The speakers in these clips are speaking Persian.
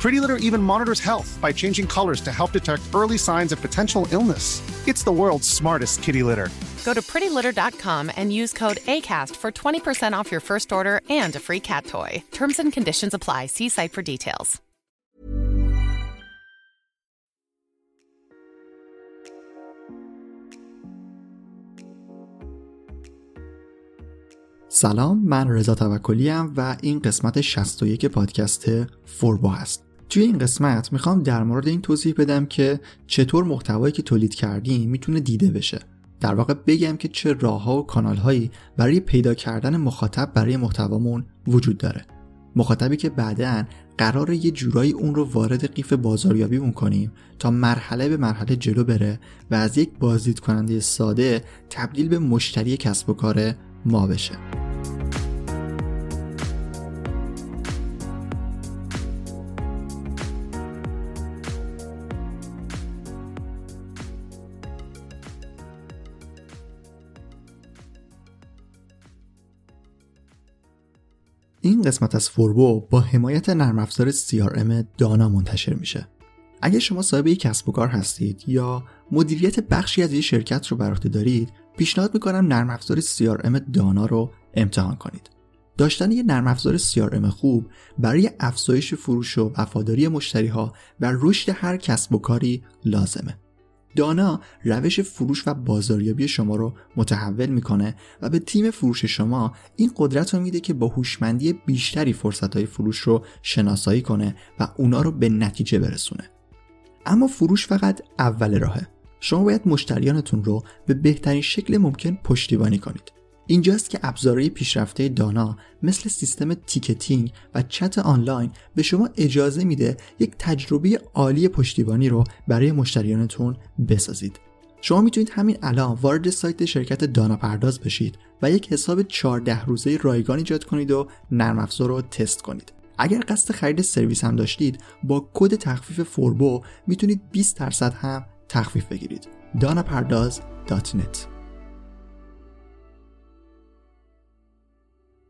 Pretty Litter even monitors health by changing colors to help detect early signs of potential illness. It's the world's smartest kitty litter. Go to prettylitter.com and use code ACAST for 20% off your first order and a free cat toy. Terms and conditions apply. See site for details. سلام من رضا توکلی و این قسمت 61 پادکست فوربو هست توی این قسمت می‌خوام در مورد این توضیح بدم که چطور محتوایی که تولید کردیم می‌تونه دیده بشه. در واقع بگم که چه راهها و کانالهایی برای پیدا کردن مخاطب برای محتوامون وجود داره. مخاطبی که بعدا قرار یه جورایی اون رو وارد قیف بازاریابی کنیم تا مرحله به مرحله جلو بره و از یک بازدید کننده ساده تبدیل به مشتری کسب و کار ما بشه. این قسمت از فوربو با حمایت نرم افزار CRM دانا منتشر میشه. اگر شما صاحب یک کسب و کار هستید یا مدیریت بخشی از یک شرکت رو بر عهده دارید، پیشنهاد می‌کنم نرم افزار CRM دانا رو امتحان کنید. داشتن یک نرم افزار CRM خوب برای افزایش فروش و وفاداری مشتری ها و رشد هر کسب و کاری لازمه. دانا روش فروش و بازاریابی شما رو متحول می‌کنه و به تیم فروش شما این قدرت رو میده که با هوشمندی بیشتری فرصت های فروش رو شناسایی کنه و اونا رو به نتیجه برسونه. اما فروش فقط اول راهه. شما باید مشتریانتون رو به بهترین شکل ممکن پشتیبانی کنید. اینجاست که ابزارهای پیشرفته دانا مثل سیستم ticketing و چت آنلاین به شما اجازه میده یک تجربه عالی پشتیبانی رو برای مشتریانتون بسازید. شما می‌تونید همین الان وارد سایت شرکت دانا پرداز بشید و یک حساب 14 روزه رایگان ایجاد کنید و نرم افزار رو تست کنید. اگر قصد خرید سرویس هم داشتید با کد تخفیف فوربو می‌تونید 20 درصد هم تخفیف بگیرید. danapardaz.net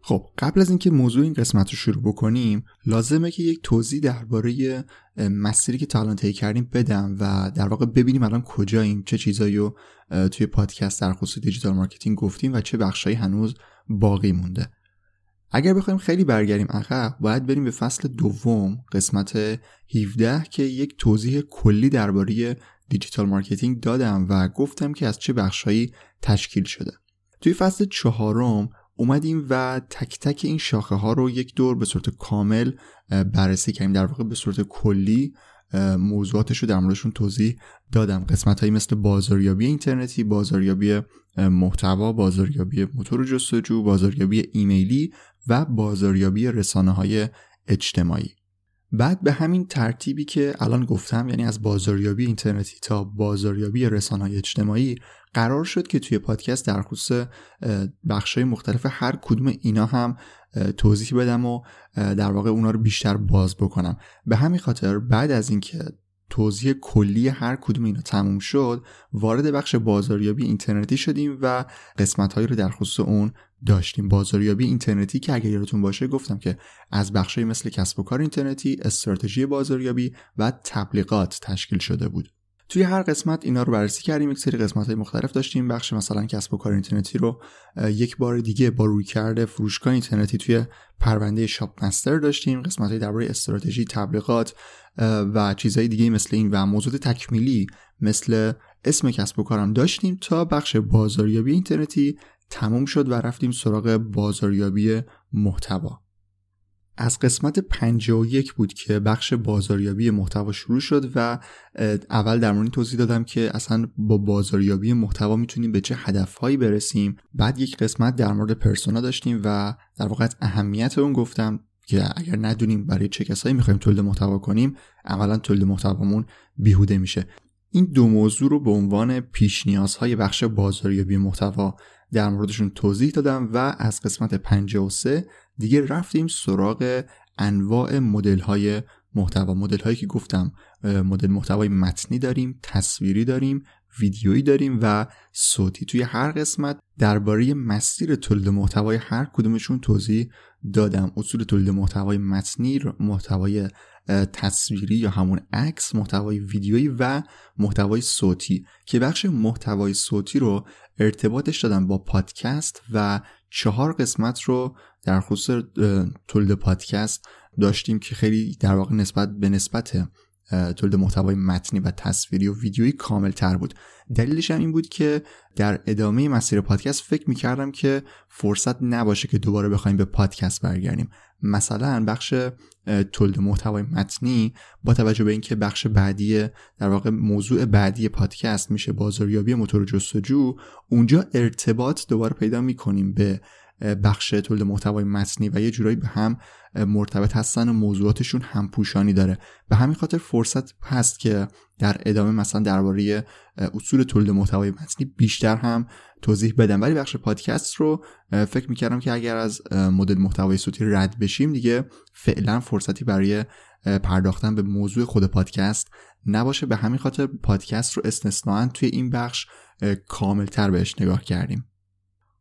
خب قبل از اینکه موضوع این قسمت رو شروع بکنیم لازمه که یک توضیح درباره مسیری که تا الان طی کردیم بدم و در واقع ببینیم الان کجاییم چه چیزایی رو توی پادکست در خصوص digital marketing گفتیم و چه بخشایی هنوز باقی مونده. اگر بخوایم خیلی برگردیم عقب باید بریم به فصل دوم قسمت 17 که یک توضیح کلی درباره digital marketing دادم و گفتم که از چه بخشهایی تشکیل شده. توی فصل چهارم اومدیم و تک تک این شاخه ها رو یک دور به صورت کامل بررسی کردیم. در واقع به صورت کلی موضوعاتش رو در موردشون توضیح دادم. قسمت هایی مثل بازاریابی اینترنتی بازاریابی محتوا بازاریابی موتور جستجو بازاریابی ایمیلی و بازاریابی رسانه های اجتماعی. بعد به همین ترتیبی که الان گفتم یعنی از بازاریابی اینترنتی تا بازاریابی رسانه اجتماعی قرار شد که توی پادکست در خصوص بخشای مختلف هر کدوم اینا هم توضیح بدم و در واقع اونا رو بیشتر باز بکنم. به همین خاطر بعد از اینکه توضیح کلی هر کدوم اینا تموم شد وارد بخش بازاریابی اینترنتی شدیم و قسمت هایی رو در خصوص اون داشتیم. بازاریابی اینترنتی که اگر یادتون باشه گفتم که از بخشی مثل کسب و کار اینترنتی استراتژی بازاریابی و تبلیغات تشکیل شده بود. توی هر قسمت اینا رو بررسی کردیم یک سری قسمت های مختلف داشتیم. بخش مثلا کسب و کار اینترنتی رو یک بار دیگه با روی کرده فروشگاه اینترنتی توی پرونده شاپ مستر داشتیم. قسمت های درباره استراتژی تبلیغات و چیزهای دیگه مثل این و موضوع تکمیلی مثل اسم کسب و کارم داشتیم تا بخش بازاریابی اینترنتی تموم شد و رفتیم سراغ بازاریابی محتوا. از قسمت 51 بود که بخش بازاریابی محتوا شروع شد و اول در مورد توضیح دادم که اصلا با بازاریابی محتوا می‌تونیم به چه هدفهایی برسیم. بعد یک قسمت در مورد پرسونا داشتیم و در واقع اهمیت اون گفتم که اگر ندونیم برای چه کسایی می‌خوایم تولید محتوا کنیم عملا تولید محتوامون بیهوده میشه. این دو موضوع رو به عنوان پیش نیازهای بخش بازاریابی محتوا در موردشون توضیح دادم و از قسمت 53 دیگه رفتیم سراغ انواع مدل های محتوا. مدل هایی که گفتم مدل محتوای متنی داریم تصویری داریم ویدیویی داریم و صوتی. توی هر قسمت درباره مسیر تولید محتوای هر کدومشون توضیح دادم. اصول تولید محتوای متنی محتوای تصویری یا همون عکس محتوای ویدیویی و محتوای صوتی. که بخش محتوای صوتی رو ارتباطش دادم با پادکست و چهار قسمت رو در خصوص تولید پادکست داشتیم که خیلی در واقع نسبت به نسبت تولید محتوای متنی و تصویری و ویدیویی کامل تر بود. دلیلش هم این بود که در ادامه مسیر پادکست فکر می‌کردم که فرصت نباشه که دوباره بخوایم به پادکست برگردیم. مثلا بخش تولید محتوای متنی با توجه به اینکه بخش بعدی در واقع موضوع بعدی پادکست میشه بازاریابی موتور جستجو اونجا ارتباط دوباره پیدا می‌کنیم به بخش تولید محتوای متنی و یه جورایی به هم مرتبط هستن و موضوعاتشون هم پوشانی داره. به همین خاطر فرصت هست که در ادامه مثلا درباره اصول تولید محتوای متنی بیشتر هم توضیح بدم. ولی بخش پادکست رو فکر می‌کردم که اگر از مدل محتوای صوتی رد بشیم دیگه فعلا فرصتی برای پرداختن به موضوع خود پادکست نباشه. به همین خاطر پادکست رو استثناا توی این بخش کاملتر بهش نگاه کردیم.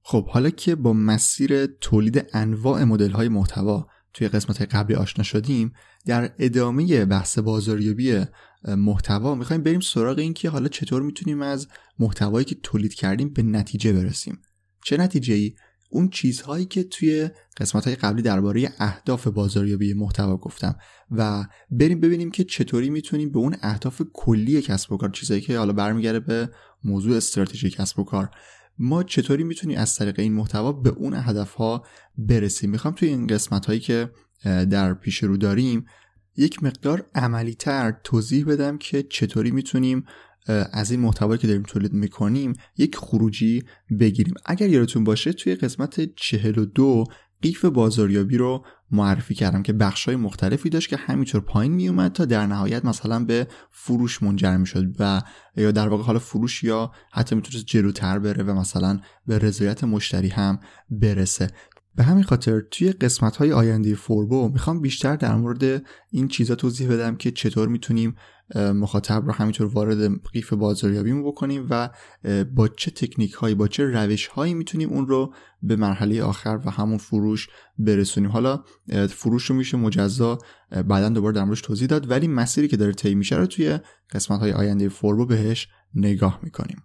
خب حالا که با مسیر تولید انواع مدل های محتوا توی قسمت قبلی آشنا شدیم در ادامه بحث بازاریابی محتوا می‌خوایم بریم سراغ این که حالا چطور می‌تونیم از محتوایی که تولید کردیم به نتیجه برسیم. چه نتیجه ای اون چیزهایی که توی قسمت های قبلی درباره اهداف بازاریابی محتوا گفتم و بریم ببینیم که چطوری می‌تونیم به اون اهداف کلی کسب و کار چیزهایی که حالا برمیگرده به موضوع استراتژی کسب و کار. ما چطوری می‌تونیم از طریق این محتوا به اون هدف ها برسیم؟ می‌خوام توی این قسمت هایی که در پیش رو داریم یک مقدار عملی تر توضیح بدم که چطوری می‌تونیم از این محتوایی که داریم تولید می‌کنیم یک خروجی بگیریم. اگر یادتون باشه توی قسمت 42 قیف بازاریابی رو معرفی کردم که بخشای مختلفی داشت که همینطور پایین می اومد تا در نهایت مثلا به فروش منجر می شد و یا در واقع حالا فروش یا حتی می‌تونست جلوتر بره و مثلا به رضایت مشتری هم برسه. به همین خاطر توی قسمت های آینده فوربو می‌خوام بیشتر در مورد این چیزا توضیح بدم که چطور می‌تونیم مخاطب رو همینطور وارد قیف بازاریابی بکنیم و با چه تکنیک هایی با چه روش هایی می‌تونیم اون رو به مرحله آخر و همون فروش برسونیم. حالا فروش رو میشه مجزا بعدا دوباره در موردش توضیح داد ولی مسیری که داره طی میشه رو توی قسمت های آینده فوربو بهش نگاه می‌کنیم.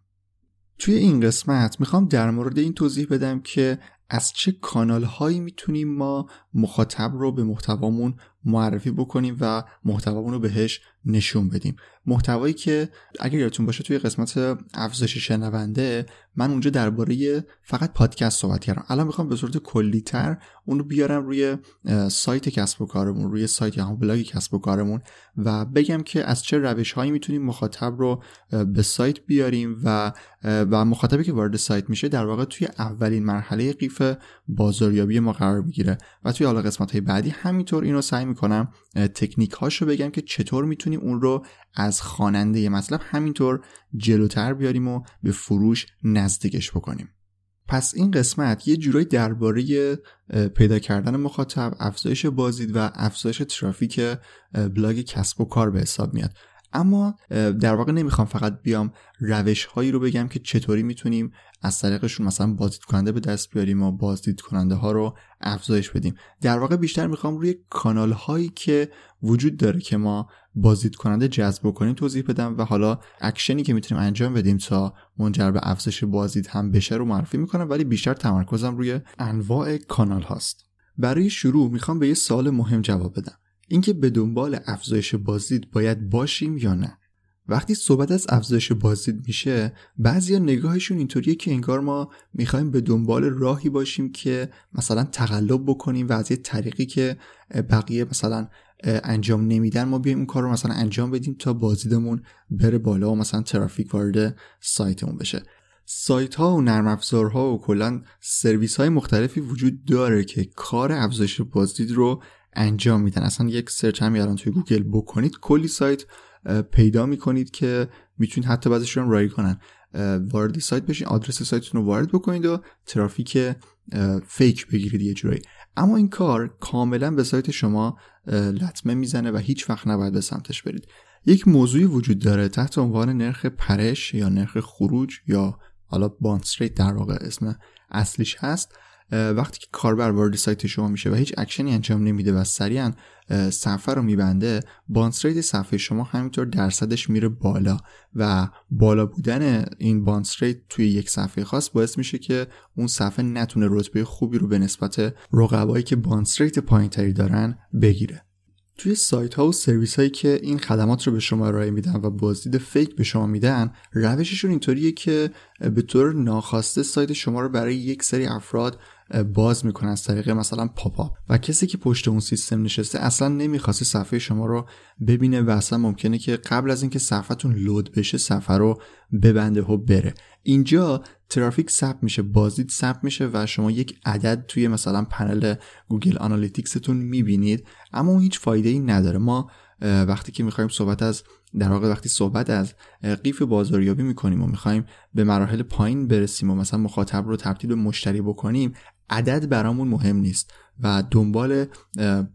توی این قسمت می‌خوام در مورد این توضیح بدم که از چه کانال هایی می‌تونیم ما مخاطب رو به محتوامون معرفی بکنیم و محتوامون رو بهش نشون بدیم؟ محتوایی که اگر یادتون باشه توی قسمت افزایش شنونده من اونجا درباره فقط پادکست صحبت کردم. الان می‌خوام به صورت کلیتر اون رو بیارم روی سایت کسب و کارمون روی سایت یا بلاگ کسب و کارمون و بگم که از چه روش هایی می‌تونیم مخاطب رو به سایت بیاریم و و مخاطبی که وارد سایت میشه در واقع توی اولین مرحله قیف بازاریابی ما قرار می‌گیره. و توی حالا قسمت های بعدی همینطور اینو سعی می‌کنم تکنیک هاشو بگم که چطور می‌تونیم اون رو از خواننده مطلب همینطور جلوتر بیاریم و به فروش نزدیکش بکنیم. پس این قسمت یه جورایی درباره پیدا کردن مخاطب افزایش بازدید و افزایش ترافیک بلاگ کسب و کار به حساب میاد. اما در واقع نمی‌خوام فقط بیام روش هایی رو بگم که چطوری می‌تونیم از طریقشون مثلا بازدید کننده به دست بیاریم و بازدید کننده ها رو افزایش بدیم. در واقع بیشتر می‌خوام روی کانال هایی که وجود داره که ما بازدید کننده جذب کنیم توضیح بدم و حالا اکشنی که می‌تونیم انجام بدیم تا منجر به افزایش بازدید هم بشه رو معرفی می‌کنم ولی بیشتر تمرکزم روی انواع کانال هاست. برای شروع می‌خوام به یه سوال مهم جواب بدم. اینکه به دنبال افزایش بازدید باید باشیم یا نه. وقتی صحبت از افزایش بازدید میشه بعضیا نگاهشون اینطوریه که انگار ما می‌خوایم به دنبال راهی باشیم که مثلا تقلب بکنیم و از یه طریقی که بقیه مثلا انجام نمیدن ما بیایم اون کار رو مثلا انجام بدیم تا بازدیدمون بره بالا و مثلا ترافیک وارد سایتمون بشه. سایت ها و نرم افزارها و کلا سرویس های مختلفی وجود داره که کار افزایش بازدید رو انجام میدن. اصلا یک search هم الان توی گوگل بکنید کلی سایت پیدا می‌کنید که می‌تونید حتی بعضیشون رایگانن. وارد سایت بشین آدرس سایتتون رو وارد بکنید و ترافیک fake بگیرید یه جورایی. اما این کار کاملا به سایت شما لطمه می‌زنه و هیچ وقت نباید به سمتش برید. یک موضوعی وجود داره تحت عنوان نرخ پرش یا نرخ خروج یا حالا bounce rate در واقع اسم اصلیش هست. وقتی که کاربر وارد سایت شما میشه و هیچ اکشنی انجام نمیده و سریعا صفحه رو میبنده bounce rate صفحه شما همینطور درصدش میره بالا و بالا بودن این bounce rate توی یک صفحه خاص باعث میشه که اون صفحه نتونه رتبه خوبی رو به نسبت رقبایی که bounce rate پایینتری دارن بگیره. توی سایت ها و سرویس هایی که این خدمات رو به شما ارائه میدن و بازدید fake به شما میدن روششون اینطوریه که به طور ناخواسته سایت شما رو برای یک سری افراد باز می‌کنه از طریق مثلا pop-up. و کسی که پشت اون سیستم نشسته اصلا نمی‌خواسته صفحه شما رو ببینه و اصلا ممکنه که قبل از اینکه صفحتون load بشه صفحه رو ببنده و بره. اینجا ترافیک ثبت میشه بازدید ثبت میشه و شما یک عدد توی مثلا پنل Google Analytics تون می‌بینید. اما اون هیچ فایده ای نداره. ما وقتی که می‌خوایم صحبت از در واقع وقتی صحبت از قیف بازاریابی می‌کنیم و می‌خوایم به مراحل پایین برسیم و مثلا مخاطب رو تبدیل به مشتری بکنیم عدد برامون مهم نیست و دنبال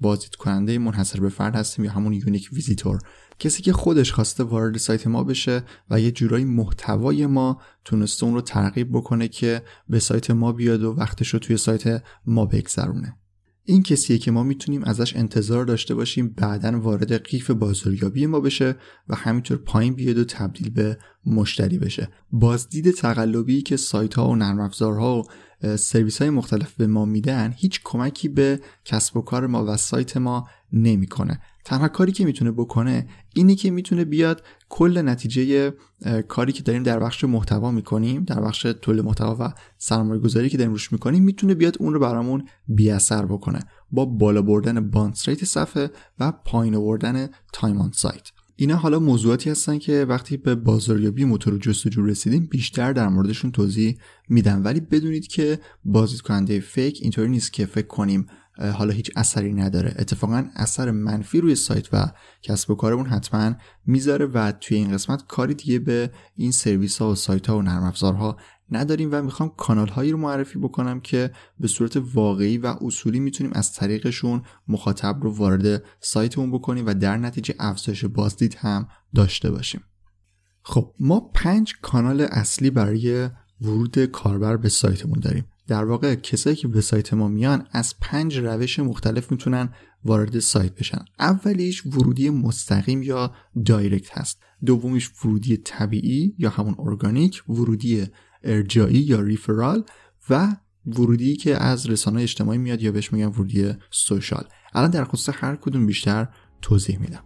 بازدید کننده منحصر به فرد هستیم یا همون unique visitor. کسی که خودش خواسته وارد سایت ما بشه و یه جورایی محتوای ما تونسته اون رو ترغیب بکنه که به سایت ما بیاد و وقتش رو توی سایت ما بگذرونه. این کسیه که ما می‌تونیم ازش انتظار داشته باشیم بعدا وارد قیف بازاریابی ما بشه و همینطور پایین بیاد و تبدیل به مشتری بشه. بازدید تقلبی که سایت ها و نرم افزارها و سرویس های مختلف به ما میدن هیچ کمکی به کسب و کار ما و سایت ما نمی‌کنه. تنها کاری که می‌تونه بکنه اینه که می‌تونه بیاد کل نتیجه کاری که داریم در بخش محتوا می‌کنیم در بخش تولید محتوا و سرمایه گذاری که داریم روش می‌کنیم می‌تونه بیاد اون رو برامون بی اثر بکنه با بالا بردن بانستریت صفحه و پایین آوردن time on site. اینا حالا موضوعاتی هستن که وقتی به بازاریابی موتور جستجو رسیدیم بیشتر در موردشون توضیح میدم. ولی بدونید که بازدید کننده fake اینطوری نیست که فکر کنیم حالا هیچ اثری نداره. اتفاقا اثر منفی روی سایت و کسب و کارمون حتما می‌ذاره و توی این قسمت کاری دیگه به این سرویس ها و سایت ها و نرم افزارها نداریم و می‌خوام کانال هایی رو معرفی بکنم که به صورت واقعی و اصولی می‌تونیم از طریقشون مخاطب رو وارد سایتمون بکنیم و در نتیجه افزایش بازدید هم داشته باشیم. خب ما پنج کانال اصلی برای ورود کاربر به سایتمون داریم. در واقع کسایی که به سایت ما میان از پنج روش مختلف می‌تونن وارد سایت بشن. اولیش ورودی مستقیم یا دایرکت هست. دومیش ورودی طبیعی یا همون ارگانیک ورودی ارجایی یا ریفرال و ورودی که از رسانه اجتماعی میاد یا بهش میگن ورودی سوشال. الان در خصوص هر کدوم بیشتر توضیح میدم.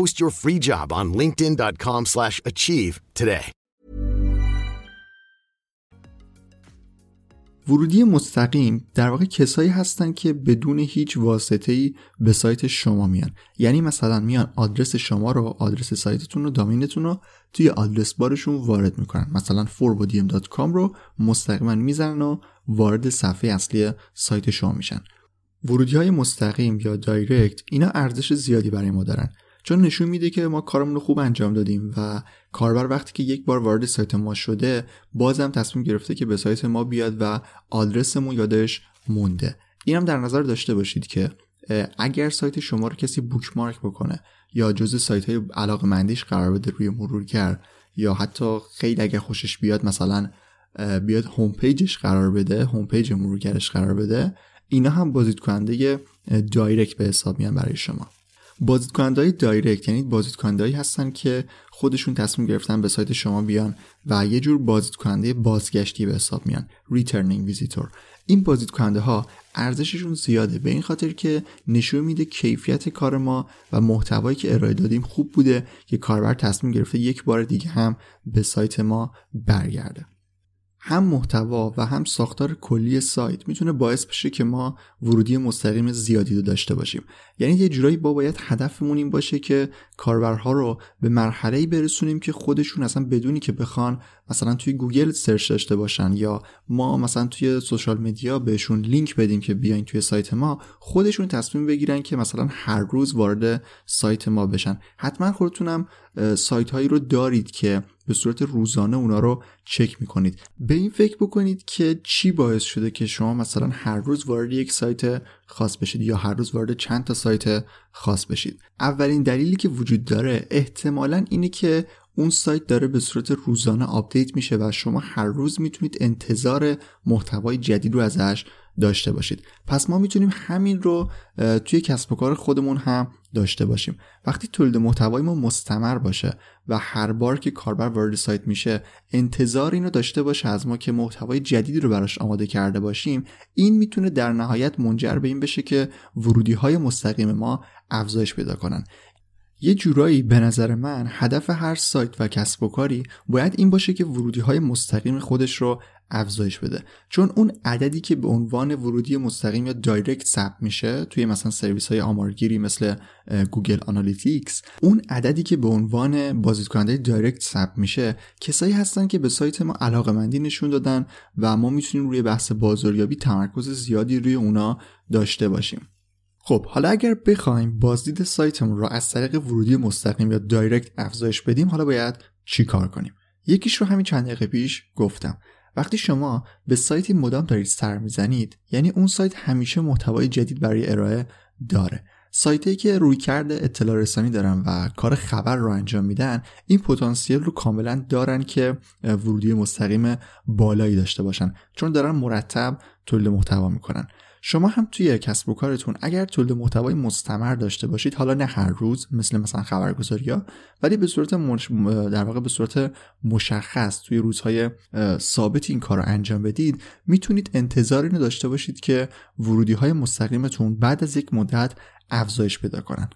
Post your free job on linkedin.com/achieve today. ورودی مستقیم در واقع کسایی هستن که بدون هیچ واسطه‌ای به سایت شما میان. یعنی مثلا میان آدرس شما رو آدرس سایتتون رو دامینتون رو توی آدرس بارشون وارد می‌کنن. مثلا forbodiem.com رو مستقیما می‌زنن و وارد صفحه اصلی سایت شما میشن. ورودی های مستقیم یا دایرکت اینا ارزش زیادی برای ما دارن. چون نشون میده که ما کارمون رو خوب انجام دادیم و کاربر وقتی که یک بار وارد سایت ما شده بازم تصمیم گرفته که به سایت ما بیاد و آدرسمون یادش مونده. اینم در نظر داشته باشید که اگر سایت شما رو کسی bookmark بکنه یا جز سایت های علاقه مندیش قرار بده روی مرورگر یا حتی خیلی اگر خوشش بیاد مثلا بیاد home page ش قرار بده home page مرورگرش قرار بده اینا هم بازدید کننده direct به حساب میان برای شما. بازدید کننده های direct یعنی بازدید کننده هستن که خودشون تصمیم گرفتن به سایت شما بیان و یه جور بازدید کننده بازگشتی به حساب میان returning visitor این بازدید کننده ها ارزششون زیاده. به این خاطر که نشون میده کیفیت کار ما و محتوایی که ارائه دادیم خوب بوده که کاربر تصمیم گرفته یک بار دیگه هم به سایت ما برگرده. هم محتوا و هم ساختار کلی سایت می‌تونه باعث بشه که ما ورودی مستقیم زیادی رو داشته باشیم. یعنی یه جورایی با باید هدفمون این باشه که کاربرها رو به مرحله برسونیم که خودشون اصلا بدونی که بخوان مثلا توی گوگل search داشته باشن یا ما مثلا توی social media بهشون لینک بدیم که بیاین توی سایت ما خودشون تصمیم بگیرن که مثلا هر روز وارد سایت ما بشن. حتما خودتونم سایت هایی رو دارید که به صورت روزانه اونا رو چک می‌کنید. به این فکر بکنید که چی باعث شده که شما مثلا هر روز وارد یک سایت خاص بشید یا هر روز وارد چند تا سایت خاص بشید. اولین دلیلی که وجود داره احتمالا اینه که اون سایت داره به صورت روزانه update میشه و شما هر روز می‌تونید انتظار محتوای جدید رو ازش داشته باشید. پس ما می‌تونیم همین رو توی کسب و کار خودمون هم داشته باشیم. وقتی تولید محتوای ما مستمر باشه و هر بار که کاربر وارد سایت میشه انتظار اینو داشته باشه از ما که محتوای جدیدی رو براش آماده کرده باشیم این می‌تونه در نهایت منجر به این بشه که ورودی های مستقیم ما افزایش پیدا کنن. یه جورایی به نظر من هدف هر سایت و کسب و کاری باید این باشه که ورودی های مستقیم خودش رو افزایش بده. چون اون عددی که به عنوان ورودی مستقیم یا direct ثبت میشه توی مثلا سرویس های آمارگیری مثل Google Analytics اون عددی که به عنوان بازدید کننده direct ثبت میشه کسایی هستن که به سایت ما علاقه مندی نشون دادن و ما می‌تونیم روی بحث بازاریابی تمرکز زیادی روی اونا داشته باشیم. خب حالا اگر بخوایم بازدید سایتمون رو از طریق ورودی مستقیم یا دایرکت افزایش بدیم حالا باید چی کار کنیم؟ یکیش رو همین چند دقیقه پیش گفتم. وقتی شما به سایتی مدام دارید سر می‌زنید یعنی اون سایت همیشه محتوای جدید برای ارائه داره. سایتی که روی کرده اطلاع رسانی دارن و کار خبر رو انجام میدن این پتانسیل رو کاملا دارن که ورودی مستقیم بالایی داشته باشن چون دارن مرتب تولید محتوا می‌کنن. شما هم توی کسب و کارتون اگر تولید محتوای مستمر داشته باشید حالا نه هر روز مثل مثلا خبرگزاری ها ولی به صورت در واقع به صورت مشخص توی روزهای ثابت این کار رو انجام بدید می‌تونید انتظار اینو داشته باشید که ورودی های مستقیمتون بعد از یک مدت افزایش پیدا کنن.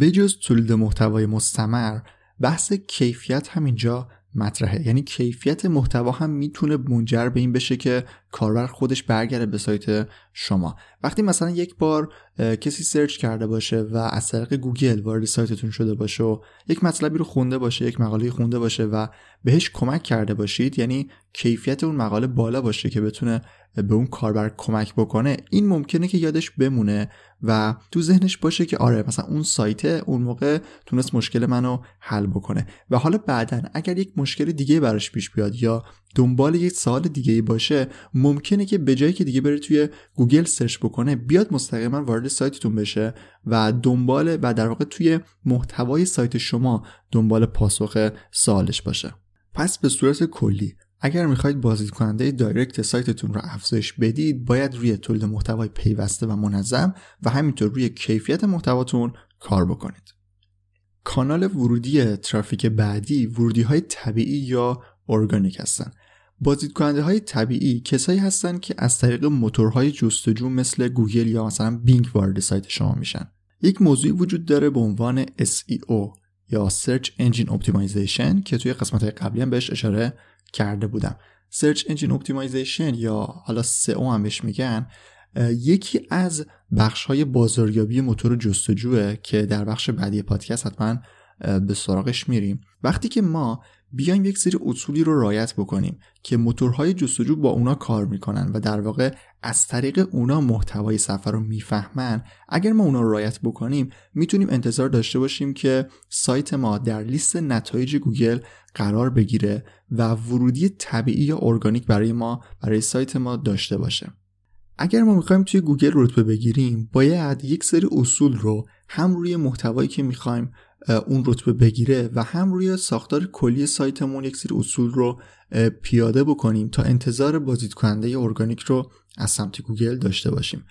بجز تولید محتوای مستمر بحث کیفیت همینجا مطرحه. یعنی کیفیت محتوا هم می‌تونه منجر به این بشه که کاربر خودش برگرده به سایت شما. وقتی مثلا یک بار کسی search کرده باشه و از طریق گوگل وارد سایتتون شده باشه و یک مطلبی رو خونده باشه یک مقاله خونده باشه و بهش کمک کرده باشید یعنی کیفیت اون مقاله بالا باشه که بتونه به اون کاربر کمک بکنه این ممکنه که یادش بمونه و تو ذهنش باشه که آره مثلا اون سایت اون موقع تونست مشکل منو حل بکنه. و حالا بعدا اگر یک مشکل دیگه براش پیش بیاد یا دنبال یک سوال دیگه باشه ممکنه که به جایی که دیگه بره توی گوگل search بکنه بیاد مستقیما وارد سایتتون بشه و دنبال و در واقع توی محتوای سایت شما دنبال پاسخ سوالش باشه. پس به صورت کلی اگر می‌خواید بازدید کننده direct سایتتون رو افزایش بدید باید روی تولید محتوای پیوسته و منظم و همینطور روی کیفیت محتواتون کار بکنید. کانال ورودی ترافیک بعدی ورودی های طبیعی یا ارگانیک هستن. بازدید کننده های طبیعی کسایی هستن که از طریق موتورهای جستجو مثل گوگل یا مثلا Bing وارد سایت شما میشن. یک موضوعی وجود داره به عنوان SEO یا Search Engine Optimization که توی قسمت قبلی هم بهش اشاره کرده بودم. Search Engine Optimization یا حالا SEO هم بهش میگن یکی از بخش های بازاریابی موتور جستجوه که در بخش بعدی پادکست حتما به سراغش میریم. وقتی که ما بیایم یک سری اصولی رو رعایت بکنیم که موتورهای جستجو با اونا کار می‌کنن و در واقع از طریق اونا محتوای صفحه رو می‌فهمن. اگر ما اونا رو رعایت بکنیم می‌تونیم انتظار داشته باشیم که سایت ما در لیست نتایج گوگل قرار بگیره و ورودی طبیعی یا ارگانیک برای ما برای سایت ما داشته باشه. اگر ما می‌خوایم توی گوگل رتبه بگیریم باید یک سری اصول رو هم روی محتوایی که می‌خوایم اون رتبه بگیره و هم روی ساختار کلی سایتمون یک سری اصول رو پیاده بکنیم تا انتظار بازدید کننده ارگانیک رو از سمت گوگل داشته باشیم.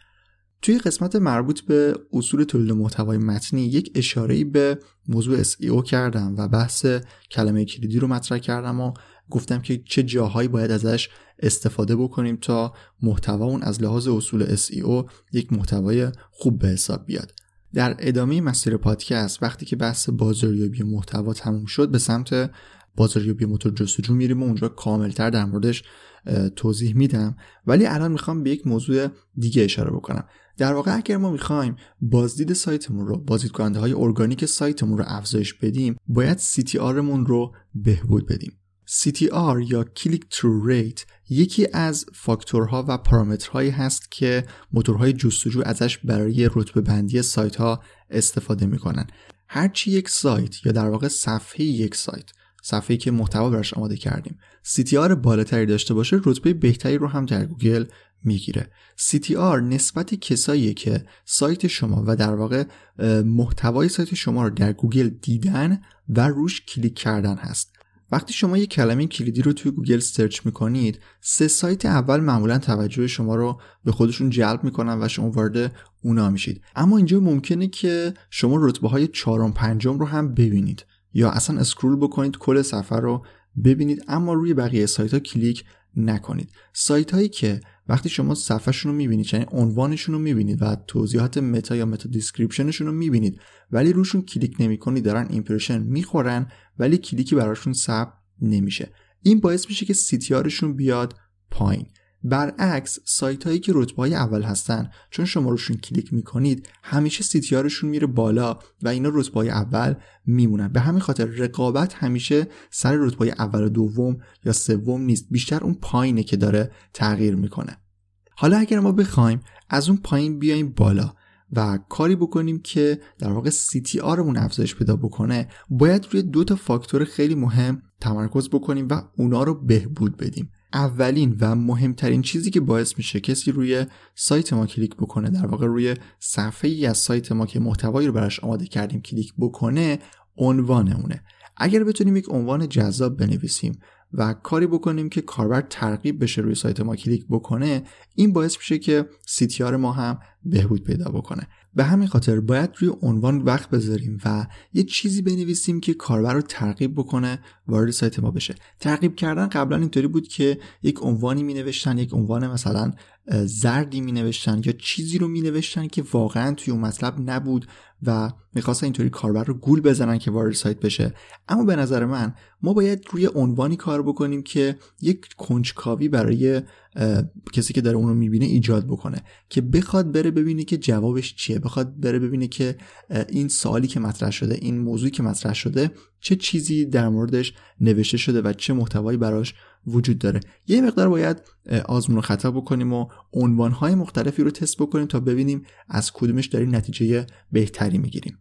توی قسمت مربوط به اصول تولید محتوای متنی یک اشاره به موضوع SEO کردم و بحث کلمه کلیدی رو مطرح کردم و گفتم که چه جاهایی باید ازش استفاده بکنیم تا محتوا اون از لحاظ اصول SEO یک محتوای خوب به حساب بیاد. در ادامه مسیر پادکست وقتی که بحث بازاریابی محتوا تموم شد به سمت بازاریابی موتور جستجو میریم و اونجا کاملتر در موردش توضیح میدم. ولی الان می‌خوام به یک موضوع دیگه اشاره بکنم. در واقع اگر ما می‌خوایم بازدید سایتمون رو بازدید کننده های ارگانیک سایتمون رو افزایش بدیم باید CTR مون رو بهبود بدیم. CTR یا Click Through Rate یکی از فاکتورها و پارامترهایی هست که موتورهای جستجو ازش برای رتبه بندی سایت ها استفاده می‌کنن. هرچی یک سایت یا در واقع صفحه یک سایت صفحه‌ای که محتوا براش آماده کردیم CTR بالاتری داشته باشه رتبه بهتری رو هم در گوگل می‌گیره. CTR نسبت کسایی که سایت شما و در واقع محتوای سایت شما رو در گوگل دیدن و روش کلیک کردن هست. وقتی شما یک کلمه کلیدی رو توی گوگل search می‌کنید سه سایت اول معمولا توجه شما رو به خودشون جلب می‌کنن و شما وارد اونا میشید. اما اینجا ممکنه که شما رتبه های چهارم پنجم رو هم ببینید یا اصلا scroll بکنید کل صفحه رو ببینید اما روی بقیه سایت ها کلیک نکنید. سایت هایی که وقتی شما صفحهشون رو می‌بینید یعنی عنوانشون رو می‌بینید و توضیحات meta یا meta description شون رو می‌بینید ولی روشون کلیک نمی‌کنید دارن impression می‌خورن ولی کلیکی براشون ثبت نمیشه. این باعث میشه که CTR شون بیاد پایین. برعکس سایت هایی که رتبه های اول هستن چون شما روشون کلیک می‌کنید همیشه CTR شون میره بالا و اینا رتبه های اول میمونن. به همین خاطر رقابت همیشه سر رتبه های اول و دوم یا سوم نیست بیشتر اون پایینه که داره تغییر می‌کنه. حالا اگر ما بخوایم از اون پایین بیایم بالا و کاری بکنیم که در واقع CTR مون افزایش پیدا بکنه باید روی دو تا فاکتور خیلی مهم تمرکز بکنیم و اونا رو بهبود بدیم. اولین و مهمترین چیزی که باعث میشه کسی روی سایت ما کلیک بکنه در واقع روی صفحه ای از سایت ما که محتوایی رو براش آماده کردیم کلیک بکنه عنوان اونه اگر بتونیم یک عنوان جذاب بنویسیم و کاری بکنیم که کاربر ترغیب بشه روی سایت ما کلیک بکنه این باعث میشه که سیتیار ما هم بهبود پیدا بکنه. به همین خاطر باید روی عنوان وقت بذاریم و یه چیزی بنویسیم که کاربر رو ترغیب بکنه وارد سایت ما بشه. ترغیب کردن قبلا اینطوری بود که یک عنوانی می نوشتن یک عنوان مثلا زردی می نوشتن یا چیزی رو می نوشتن که واقعا توی اون مطلب نبود و می‌خواستن اینطوری کاربر رو گول بزنن که وارد سایت بشه. اما به نظر من ما باید روی عنوانی کار بکنیم که یک کنجکاوی برای کسی که داره اون رو می‌بینه ایجاد بکنه که بخواد بره ببینه که جوابش چیه بخواد بره ببینه که این سوالی که مطرح شده این موضوعی که مطرح شده چه چیزی در موردش نوشته شده و چه محتوایی براش وجود داره. یه مقدار باید آزمون و خطا بکنیم و عنوانهای مختلفی رو تست بکنیم تا ببینیم از کدومش داریم نتیجه بهتری می‌گیریم.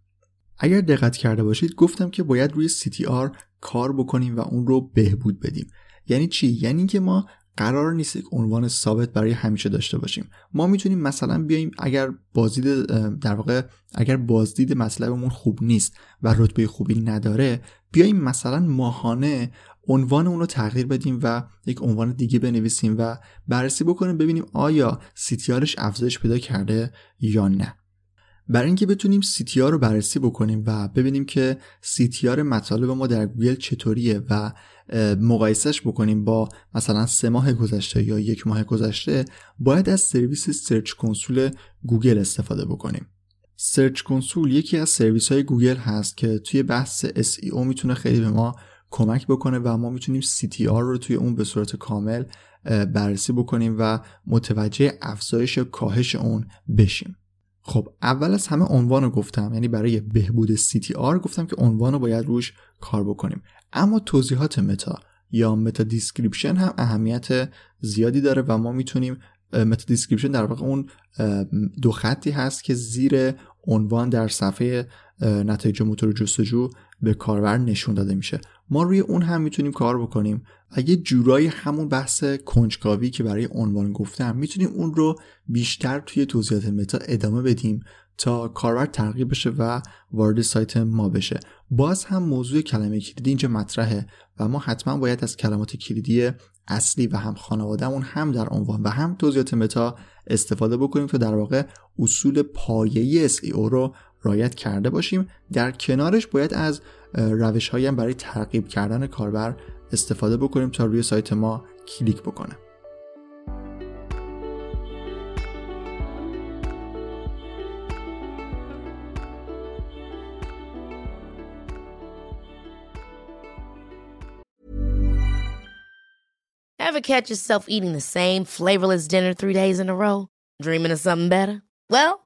اگر دقت کرده باشید گفتم که باید روی CTR کار بکنیم و اون رو بهبود بدیم. یعنی چی؟ یعنی که ما قرار نیست یک عنوان ثابت برای همیشه داشته باشیم. ما می‌تونیم مثلا بیایم اگر بازدید در واقع اگر بازدید مطلبمون خوب نیست و رتبه خوبی نداره بیایم مثلا ماهانه عنوان اون رو تغییر بدیم و یک عنوان دیگه بنویسیم و بررسی بکنیم ببینیم آیا CTRش افزایش پیدا کرده یا نه. برای اینکه بتونیم CTR رو بررسی بکنیم و ببینیم که CTR مطالب ما در گوگل چطوریه و مقایسش بکنیم با مثلا سه ماه گذشته یا یک ماه گذشته باید از سرویس Search Console گوگل استفاده بکنیم. Search Console یکی از سرویس های گوگل هست که توی بحث SEO می‌تونه خیلی به ما کمک بکنه و ما می‌تونیم CTR رو توی اون به صورت کامل بررسی بکنیم و متوجه افزایش کاهش اون بشیم. خب اول از همه عنوان رو گفتم یعنی برای بهبود CTR گفتم که عنوان رو باید روش کار بکنیم. اما توضیحات meta یا meta description هم اهمیت زیادی داره و ما می‌تونیم meta description در واقع اون دو خطی هست که زیر عنوان در صفحه نتایج موتور جستجو به کاربر نشون داده میشه. ما روی اون هم می‌تونیم کار بکنیم. یه جورایی همون بحث کنجکاوی که برای عنوان گفتم می‌تونیم اون رو بیشتر توی توضیحات meta ادامه بدیم تا کاربر ترغیب بشه و وارد سایت ما بشه. باز هم موضوع کلمه کلیدی اینجا مطرحه و ما حتما باید از کلمات کلیدی اصلی و هم خانوادهمون هم در عنوان و هم توضیحات متا استفاده بکنیم تا در واقع اصول پایه‌ای SEO رو رایت کرده باشیم در کنارش باید از روش هم برای ترغیب کردن کاربر استفاده بکنیم تا روی سایت ما کلیک بکنه Ever catch yourself eating the same flavorless dinner three days in a row? Dreaming of something better? Well,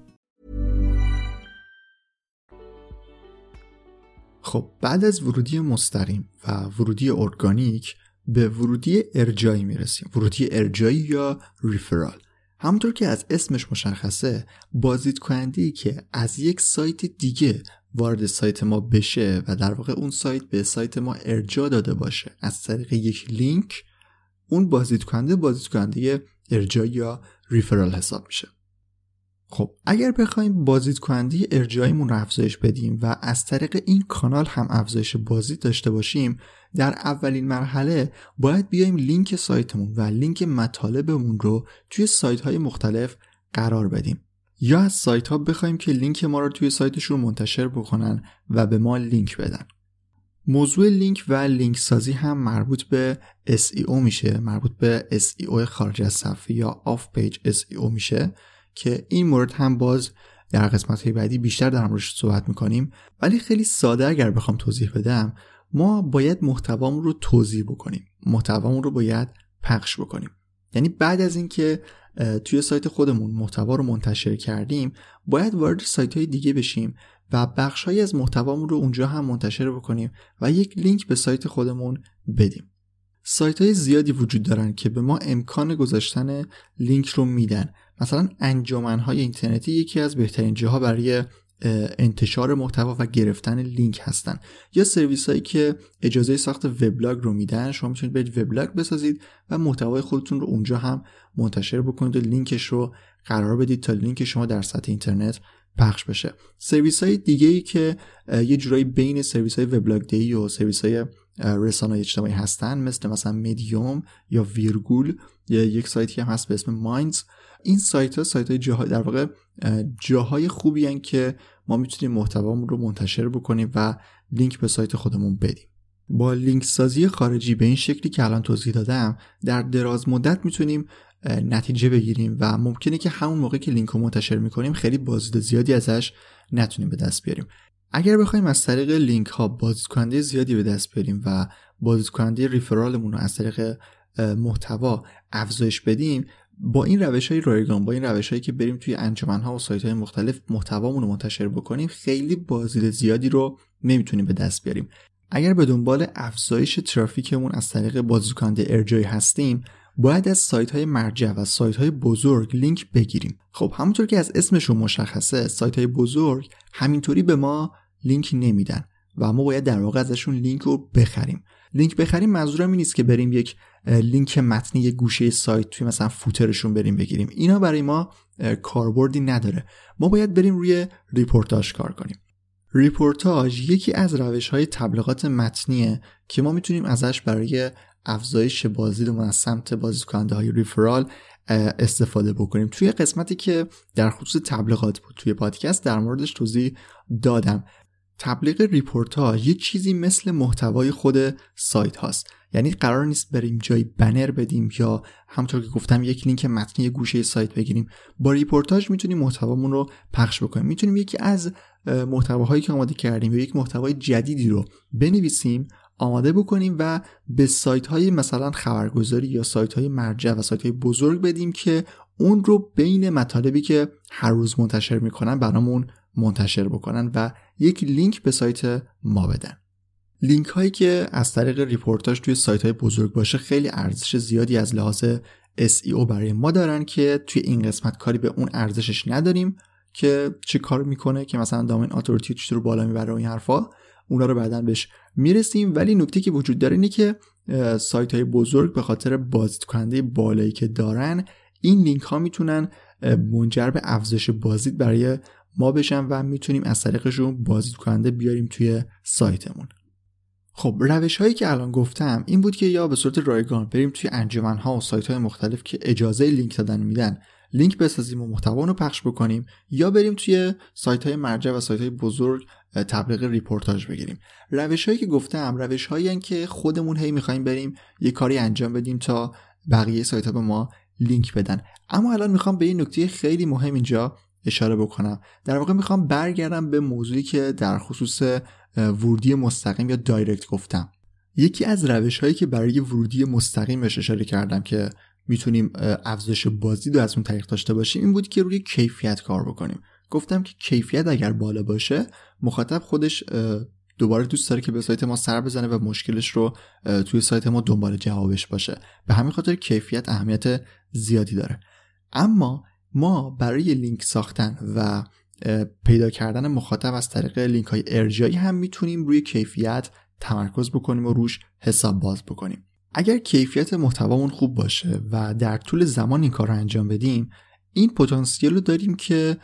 خب بعد از ورودی مستقیم و ورودی ارگانیک به ورودی ارجایی می‌رسیم. ورودی ارجایی یا ریفرال همونطور که از اسمش مشخصه بازدید کننده که از یک سایت دیگه وارد سایت ما بشه و در واقع اون سایت به سایت ما ارجا داده باشه از طریق یک لینک اون بازدید کننده بازدید کننده ارجایی یا ریفرال حساب میشه. خب اگر بخوایم بازدید کننده ارجاییمون رو افزایش بدیم و از طریق این کانال هم افزایش بازدید داشته باشیم در اولین مرحله باید بیایم لینک سایتمون و لینک مطالبمون رو توی سایت های مختلف قرار بدیم. یا از سایت ها بخوایم که لینک ما رو توی سایتشون منتشر بکنن و به ما لینک بدن. موضوع لینک و لینک سازی هم مربوط به SEO میشه مربوط به SEO خارج از صفحه یا off-page SEO میشه. که این مورد هم باز در قسمت بعدی بیشتر در موردش صحبت می‌کنیم. ولی خیلی ساده اگر بخوام توضیح بدم ما باید محتوامون رو توضیح بکنیم. محتوامون رو باید پخش بکنیم. یعنی بعد از اینکه توی سایت خودمون محتوا رو منتشر کردیم باید وارد سایت های دیگه بشیم و بخش های از محتوامون رو اونجا هم منتشر بکنیم و یک لینک به سایت خودمون بدیم. سایت های زیادی وجود دارن که به ما امکان گذاشتن لینک رو میدن. مثلا انجمن های اینترنتی یکی از بهترین جاها برای انتشار محتوا و گرفتن لینک هستن. یا سرویس هایی که اجازه ساخت وبلاگ رو میدن شما می‌تونید برید وبلاگ بسازید و محتوای خودتون رو اونجا هم منتشر بکنید و لینکش رو قرار بدید تا لینک شما در سطح اینترنت پخش بشه. سرویس های دیگه ای که یه جورایی بین سرویس های وبلاگ دهی و سرویس های رسانه اجتماعی هستن مثل مثلا مدیوم یا ویرگول یا یک سایتی هم هست به اسم Minds این سایت ها سایت های جاهای در واقع جاهای خوبی هن که ما می‌تونیم محتوامون رو منتشر بکنیم و لینک به سایت خودمون بدیم. با لینک سازی خارجی به این شکلی که الان توضیح دادم در دراز مدت می‌تونیم نتیجه بگیریم و ممکنه که همون موقع که لینک رو منتشر می‌کنیم خیلی بازدید زیادی ازش نتونیم به دست بیاریم. اگر بخوایم از طریق لینک ها بازدید زیادی به دست بیاریم و بازدید ریفرالمون رو از طریق محتوا افزایش بدیم با این روش های رایگان با این روش هایی که بریم توی انجمن ها و سایت های مختلف محتوامون رو منتشر بکنیم خیلی بازدید زیادی رو نمی‌تونیم به دست بیاریم. اگر به دنبال افزایش ترافیکمون از طریق بازدید کننده ارجایی هستیم باید از سایت های مرجع و سایت های بزرگ لینک بگیریم. خب همونطور که از اسمشون مشخصه سایت های بزرگ همینطوری به ما لینک نمیدن و ما باید در واقع ازشون لینک رو بخریم. لینک بخریم منظورم این نیست که بریم یک لینک متنی یک گوشه سایت توی مثلا footer شون بریم بگیریم. اینا برای ما کاربردی نداره. ما باید بریم روی ریپورتاج کار کنیم. ریپورتاج یکی از روش های تبلیغات متنیه که ما می‌تونیم ازش برای افزایش بازدیدمون از سمت بازدید کننده های referral استفاده بکنیم. توی قسمتی که در خصوص تبلیغات بود توی پادکست در موردش توضیح دادم. تبلیغ ریپورتاج یه چیزی مثل محتوای خود سایت هاست. یعنی قرار نیست بریم جای بنر بدیم یا همونطور که گفتم یک لینک متنی گوشه سایت بگیریم. با ریپورتاج می‌تونیم محتوامون رو پخش بکنیم. می‌تونیم یکی از محتواهایی که آماده کردیم یا یک محتوای جدیدی رو بنویسیم آماده بکنیم و به سایت های مثلا خبرگزاری یا سایت های مرجع و سایت های بزرگ بدیم که اون رو بین مطالبی که هر روز منتشر می‌کنن برامون منتشر بکنن و یک لینک به سایت ما بدن. لینک هایی که از طریق ریپورتاج توی سایت های بزرگ باشه خیلی ارزش زیادی از لحاظ SEO برای ما دارن که توی این قسمت کاری به اون ارزشش نداریم که چه کار می‌کنه که مثلا domain authority رو بالا می‌بره و این حرفا اونا رو بعدا بهش می‌رسیم. ولی نکته‌ای که وجود داره اینه که سایت های بزرگ به خاطر بازدید کننده بالایی که دارن این لینک ها می‌تونن منجر به افزایش بازدید برای ما بشن و می‌تونیم از طریقشون بازدید کننده بیاریم توی سایتمون. خب روش هایی که الان گفتم این بود که یا به صورت رایگان بریم توی انجمن ها و سایت های مختلف که اجازه لینک دادن میدن لینک بسازیم و محتوا رو پخش بکنیم یا بریم توی سایت های مرجع و سایت های بزرگ تبلیغ ریپورتاج بگیریم. روش هایی که گفتم روش هایی که خودمون هی می‌خوایم بریم یه کاری انجام بدیم تا بقیه سایت ها به ما لینک بدن. اما الان می‌خوام به این نکته خیلی مهم اینجا اشاره بکنم. در واقع می‌خوام برگردم به موضوعی که در خصوص ورودی مستقیم یا دایرکت گفتم. یکی از روش هایی که برای ورودی مستقیم اشاره کردم که می‌تونیم افزایش بازدید از اون طریق داشته باشیم این بود که روی کیفیت کار بکنیم. گفتم که کیفیت اگر بالا باشه مخاطب خودش دوباره دوست داره که به سایت ما سر بزنه و مشکلش رو توی سایت ما دنبال جوابش باشه. به همین خاطر کیفیت اهمیت زیادی داره. اما ما برای لینک ساختن و پیدا کردن مخاطب از طریق لینک های ارجایی هم می‌تونیم روی کیفیت تمرکز بکنیم و روش حساب باز بکنیم. اگر کیفیت محتوامون خوب باشه و در طول زمان این کار رو انجام بدیم این پتانسیل رو داریم که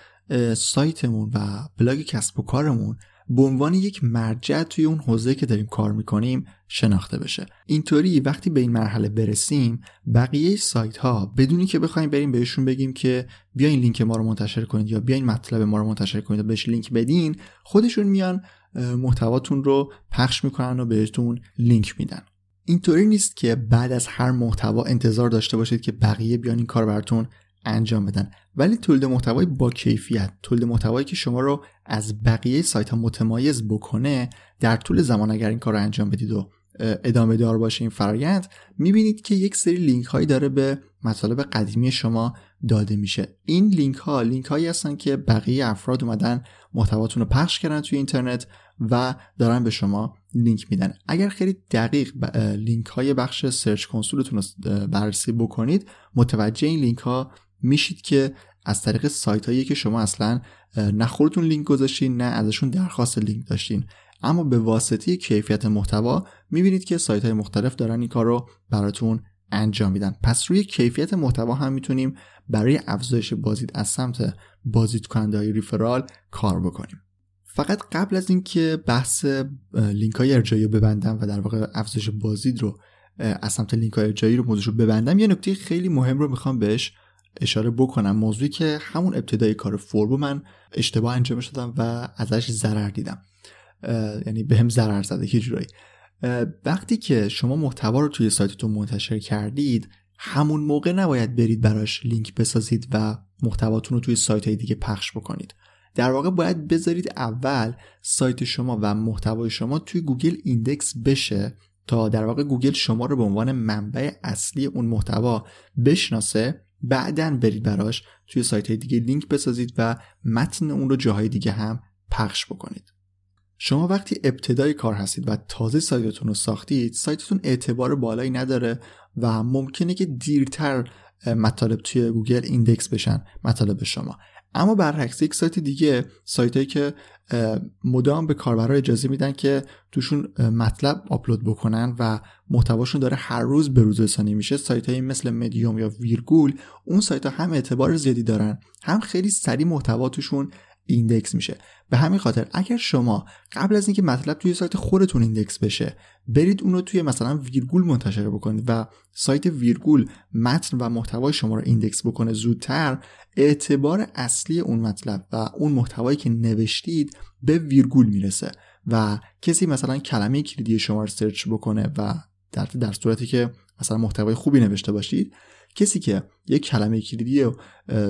سایتمون و بلاگ کسب و کارمون به عنوان یک مرجع توی اون حوزه که داریم کار می‌کنیم شناخته بشه. اینطوری وقتی به این مرحله برسیم بقیه سایت ها بدون اینکه بخوایم بریم بهشون بگیم که بیاین لینک ما رو منتشر کنید یا بیاین مطلب ما رو منتشر کنید و بهش لینک بدین خودشون میان محتواتون رو پخش می‌کنن و بهتون لینک میدن. اینطوری نیست که بعد از هر محتوا انتظار داشته باشید که بقیه بیان این کار براتون انجام بدن. ولی تولید محتوای با کیفیت تولید محتوایی که شما رو از بقیه سایت ها متمایز بکنه در طول زمان اگر این کار رو انجام بدید و ادامه دار باشه این فرایند می‌بینید که یک سری لینک هایی داره به مطالب قدیمی شما داده میشه. این لینک ها لینک هایی هستن که بقیه افراد اومدن محتواتون رو پخش کردن توی اینترنت و دارن به شما لینک میدن. اگر خیلی دقیق لینک های بخش Search Console تون رو بررسی بکنید متوجه این لینک ها میشید که از طریق سایت هایی که شما اصلا نه خودتون لینک گذاشتین نه ازشون درخواست لینک داشتین. اما به واسطه کیفیت محتوا می‌بینید که سایت های مختلف دارن این کار رو براتون انجام میدن. پس روی کیفیت محتوا هم می‌تونیم برای افزایش بازدید از سمت بازدید کننده های referral کار بکنیم. فقط قبل از اینکه بحث لینک های ارجاعی رو ببندم و در واقع افزایش بازدید رو از سمت لینک های ارجاعی رو موضوع رو ببندم یه نکته خیلی مهم رو می‌خوام بهش اشاره بکنم. موضوعی که همون ابتدای کار فوربا من اشتباه انجام دادم و ازش ضرر دیدم. یعنی بهم ضرر زده یه جورایی. وقتی که شما محتوا رو توی سایتتون منتشر کردید همون موقع نباید برید براش لینک بسازید و محتواتون رو توی سایت های دیگه پخش بکنید. در واقع باید بذارید اول سایت شما و محتوای شما توی گوگل index بشه تا در واقع گوگل شما رو به عنوان منبع اصلی اون محتوا بشناسه بعدا برید براش توی سایت های دیگه لینک بسازید و متن اون رو جاهای دیگه هم پخش بکنید. شما وقتی ابتدای کار هستید و تازه سایتتون رو ساختید سایتتون اعتبار بالایی نداره و ممکنه که دیرتر مطالب توی گوگل index بشن مطالب شما. اما برعکس یک سایت دیگه سایت هایی که مدام به کاربرا اجازه میدن که توشون مطلب آپلود بکنن و محتواشون داره هر روز به روز رسانی میشه. سایت هایی مثل مدیوم یا ویرگول اون سایت ها هم اعتبار زیادی دارن. هم خیلی سریع محتوا توشون index میشه. به همین خاطر اگر شما قبل از اینکه مطلب توی سایت خودتون index بشه برید اون رو توی مثلا ویرگول منتشر بکنید و سایت ویرگول متن و محتوای شما رو index بکنه زودتر اعتبار اصلی اون مطلب و اون محتوایی که نوشتید به ویرگول می‌رسه و کسی مثلا کلمه کلیدی شما رو سرچ بکنه و در, در صورتی که مثلا محتوای خوبی نوشته باشید کسی که یک کلمه کلیدی رو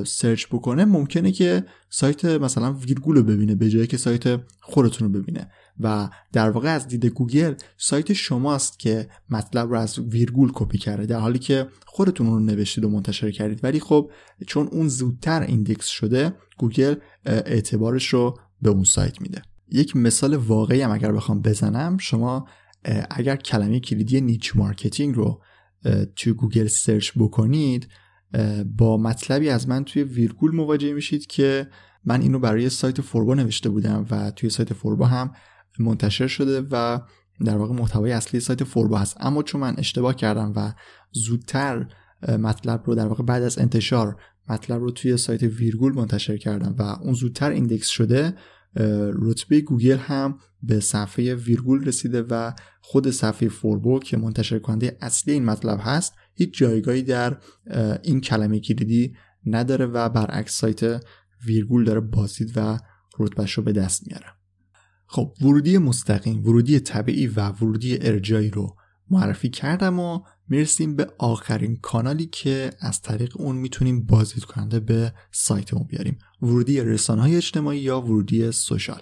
سرچ بکنه ممکنه که سایت مثلا ویرگول رو ببینه به جای اینکه سایت خودتون رو ببینه. و در واقع از دید گوگل سایت شماست که مطلب رو از ویرگول کپی کرده در حالی که خودتون رو نوشتید و منتشر کردید. ولی خب چون اون زودتر index شده گوگل اعتبارش رو به اون سایت میده. یک مثال واقعی هم اگر بخوام بزنم شما اگر کلمه کلیدی niche marketing رو توی گوگل سرچ بکنید با مطلبی از من توی ویرگول مواجه میشید که من اینو برای سایت فوربا نوشته بودم و توی سایت فوربا هم منتشر شده و در واقع محتوای اصلی سایت فوربا هست. اما چون من اشتباه کردم و زودتر مطلب رو در واقع بعد از انتشار مطلب رو توی سایت ویرگول منتشر کردم و اون زودتر index شده رتبه گوگل هم به صفحه ویرگول رسیده و خود صفحه فوربو که منتشر کننده اصلی این مطلب هست هیچ جایگاهی در این کلمه کلیدی نداره و برعکس سایت ویرگول داره بازدید و رتبهش رو به دست میاره. خب ورودی مستقیم ورودی طبیعی و ورودی ارجاعی رو معرفی کردم و می‌رسیم به آخرین کانالی که از طریق اون می‌تونیم بازدید کننده به سایتمون بیاریم. ورودی رسانه های اجتماعی یا ورودی سوشال.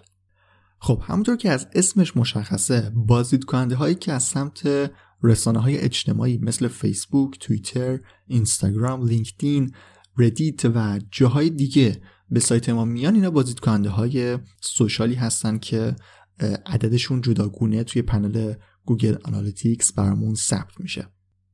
خب همونطور که از اسمش مشخصه بازدید کننده هایی که از سمت رسانه های اجتماعی مثل فیسبوک، توییتر، اینستاگرام، لینکدین، ردیت و جاهای دیگه به سایت ما میان اینا بازدید کننده های سوشالی هستن که عددشون جداگونه توی پنل گوگل آنالیتیکس برامون ثبت میشه.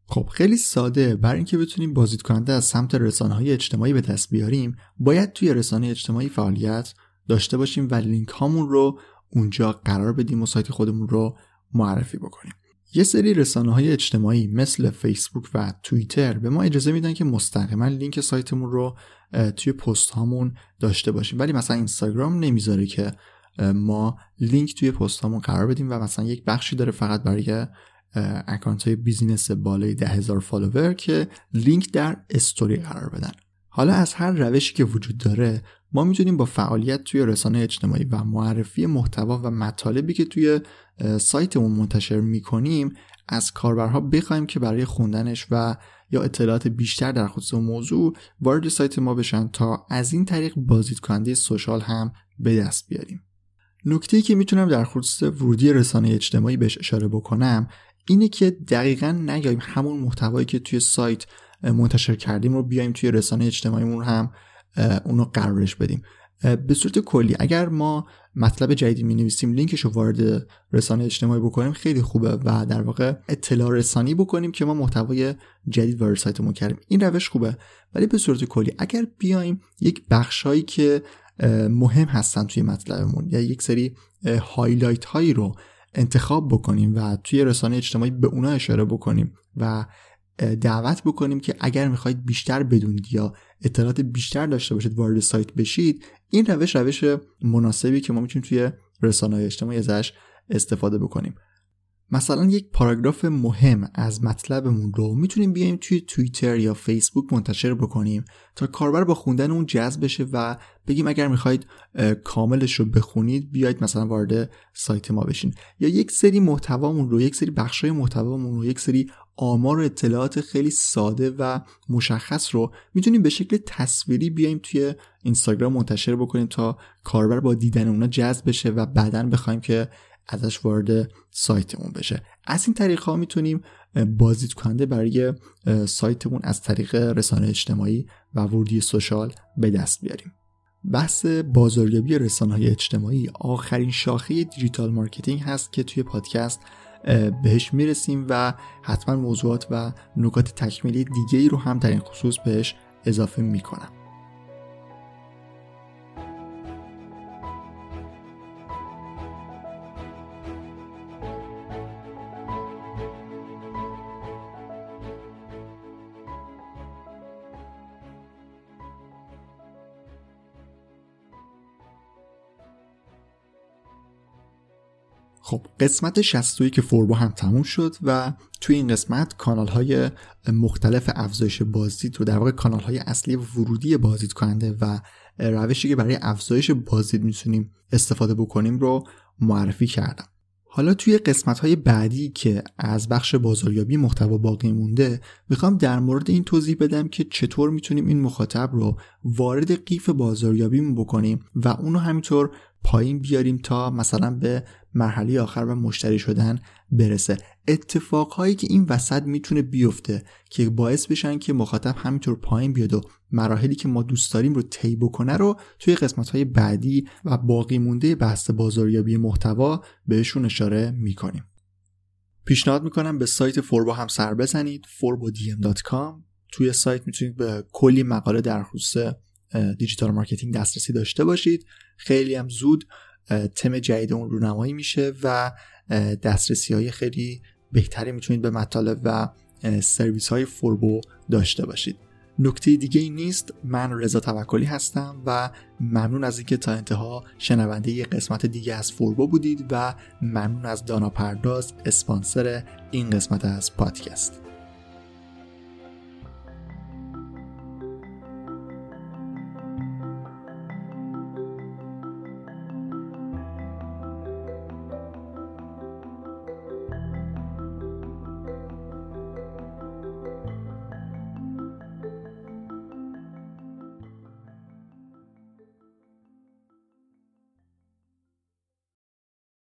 خب خیلی ساده. برای اینکه بتونیم بازدید کننده از سمت رسانه های اجتماعی به دست بیاریم باید توی رسانه اجتماعی فعالیت داشته باشیم و لینک هامون رو اونجا قرار بدیم و سایت خودمون رو معرفی بکنیم. یه سری رسانه های اجتماعی مثل فیسبوک و توییتر به ما اجازه میدن که مستقیما لینک سایتمون رو توی پست هامون داشته باشیم. ولی مثلا اینستاگرام نمی‌ذاره که ما لینک توی پست هامون قرار بدیم و مثلا یک بخشی داره فقط برای account های business بالای ده هزار follower که لینک در استوری قرار بدن. حالا از هر روشی که وجود داره ما می‌تونیم با فعالیت توی رسانه اجتماعی و معرفی محتوا و مطالبی که توی سایتمون منتشر می‌کنیم از کاربرها بخوایم که برای خوندنش و یا اطلاعات بیشتر در خصوص موضوع وارد سایت ما بشن تا از این طریق بازدید کننده سوشال هم به دست بیاریم. نکته که می‌تونم در خصوص ورودی رسانه اجتماعی بهش اشاره بکنم اینه که دقیقا نیاییم همون محتوایی که توی سایت منتشر کردیم رو بیایم توی رسانه اجتماعیمون هم اونو قرارش بدیم. به صورت کلی اگر ما مطلب جدیدی می نویسیم لینکش رو وارد رسانه اجتماعی بکنیم خیلی خوبه و در واقع اطلاع رسانی بکنیم که ما محتوای جدید وارد سایتمون کردیم. این روش خوبه. ولی به صورت کلی اگر بیایم یک بخشهایی که مهم هستن توی مطلبمون یا یک سری هایلایت هایی رو انتخاب بکنیم و توی رسانه اجتماعی به اونا اشاره بکنیم و دعوت بکنیم که اگر می‌خواید بیشتر بدونید یا اطلاعات بیشتر داشته باشید وارد سایت بشید این روش روش مناسبی که ما می‌تونیم توی رسانه اجتماعی ازش استفاده بکنیم. مثلا یک پاراگراف مهم از مطلبمون رو می‌تونیم بیایم توی توییتر یا فیسبوک منتشر بکنیم تا کاربر با خوندن اون جذب بشه و بگیم اگر می‌خواید کاملش رو بخونید بیاید مثلا وارد سایت ما بشین. یا یک سری محتوامون رو یک سری بخشای محتوامون رو یک سری آمار و اطلاعات خیلی ساده و مشخص رو می‌تونیم به شکل تصویری بیایم توی اینستاگرام منتشر بکنیم تا کاربر با دیدن اونا جذب بشه و بعدا بخوایم که ازش وارد سایتمون بشه. از این طریق ها می‌تونیم بازدید کننده برای سایتمون از طریق رسانه اجتماعی و ورودی social به دست بیاریم. بحث بازاریابی رسانه های اجتماعی آخرین شاخه digital marketing هست که توی پادکست بهش می‌رسیم و حتما موضوعات و نکات تکمیلی دیگه ای رو هم در این خصوص بهش اضافه می‌کنم. خب قسمت 61 که فوربو هم تموم شد و توی این قسمت کانال های مختلف افزایش بازدید و در واقع کانال های اصلی ورودی بازدید کننده و روشی که برای افزایش بازدید می‌تونیم استفاده بکنیم رو معرفی کردم. حالا توی قسمت های بعدی که از بخش بازاریابی محتوا باقی مونده می‌خوام در مورد این توضیح بدم که چطور می‌تونیم این مخاطب رو وارد قیف بازاریابیمون بکنیم و اونو همینطور پایین بیاریم تا مثلا به مرحله آخر و مشتری شدن برسه. اتفاقهایی که این وسط می‌تونه بیفته که باعث بشن که مخاطب همینطور پایین بیاد و مراحلی که ما دوست داریم رو طی بکنه رو توی قسمت های بعدی و باقی مونده بحث بازاریابی محتوا بهشون اشاره می‌کنیم. پیشنهاد می‌کنم به سایت فوربا هم سر بزنید forbodm.com توی سایت می‌تونید به کلی مقاله در خصوص digital marketing دسترسی داشته باشید. خیلی هم زود تم جدید اون رونمایی میشه و دسترسی های خیلی بهتری می‌تونید به مطالب و سرویس های فوربو داشته باشید. نکته دیگه ای نیست من رضا توکلی هستم و ممنون از اینکه تا انتها شنونده یه قسمت دیگه از فوربو بودید و ممنون از دانا پرداز اسپانسر این قسمت از پادکست.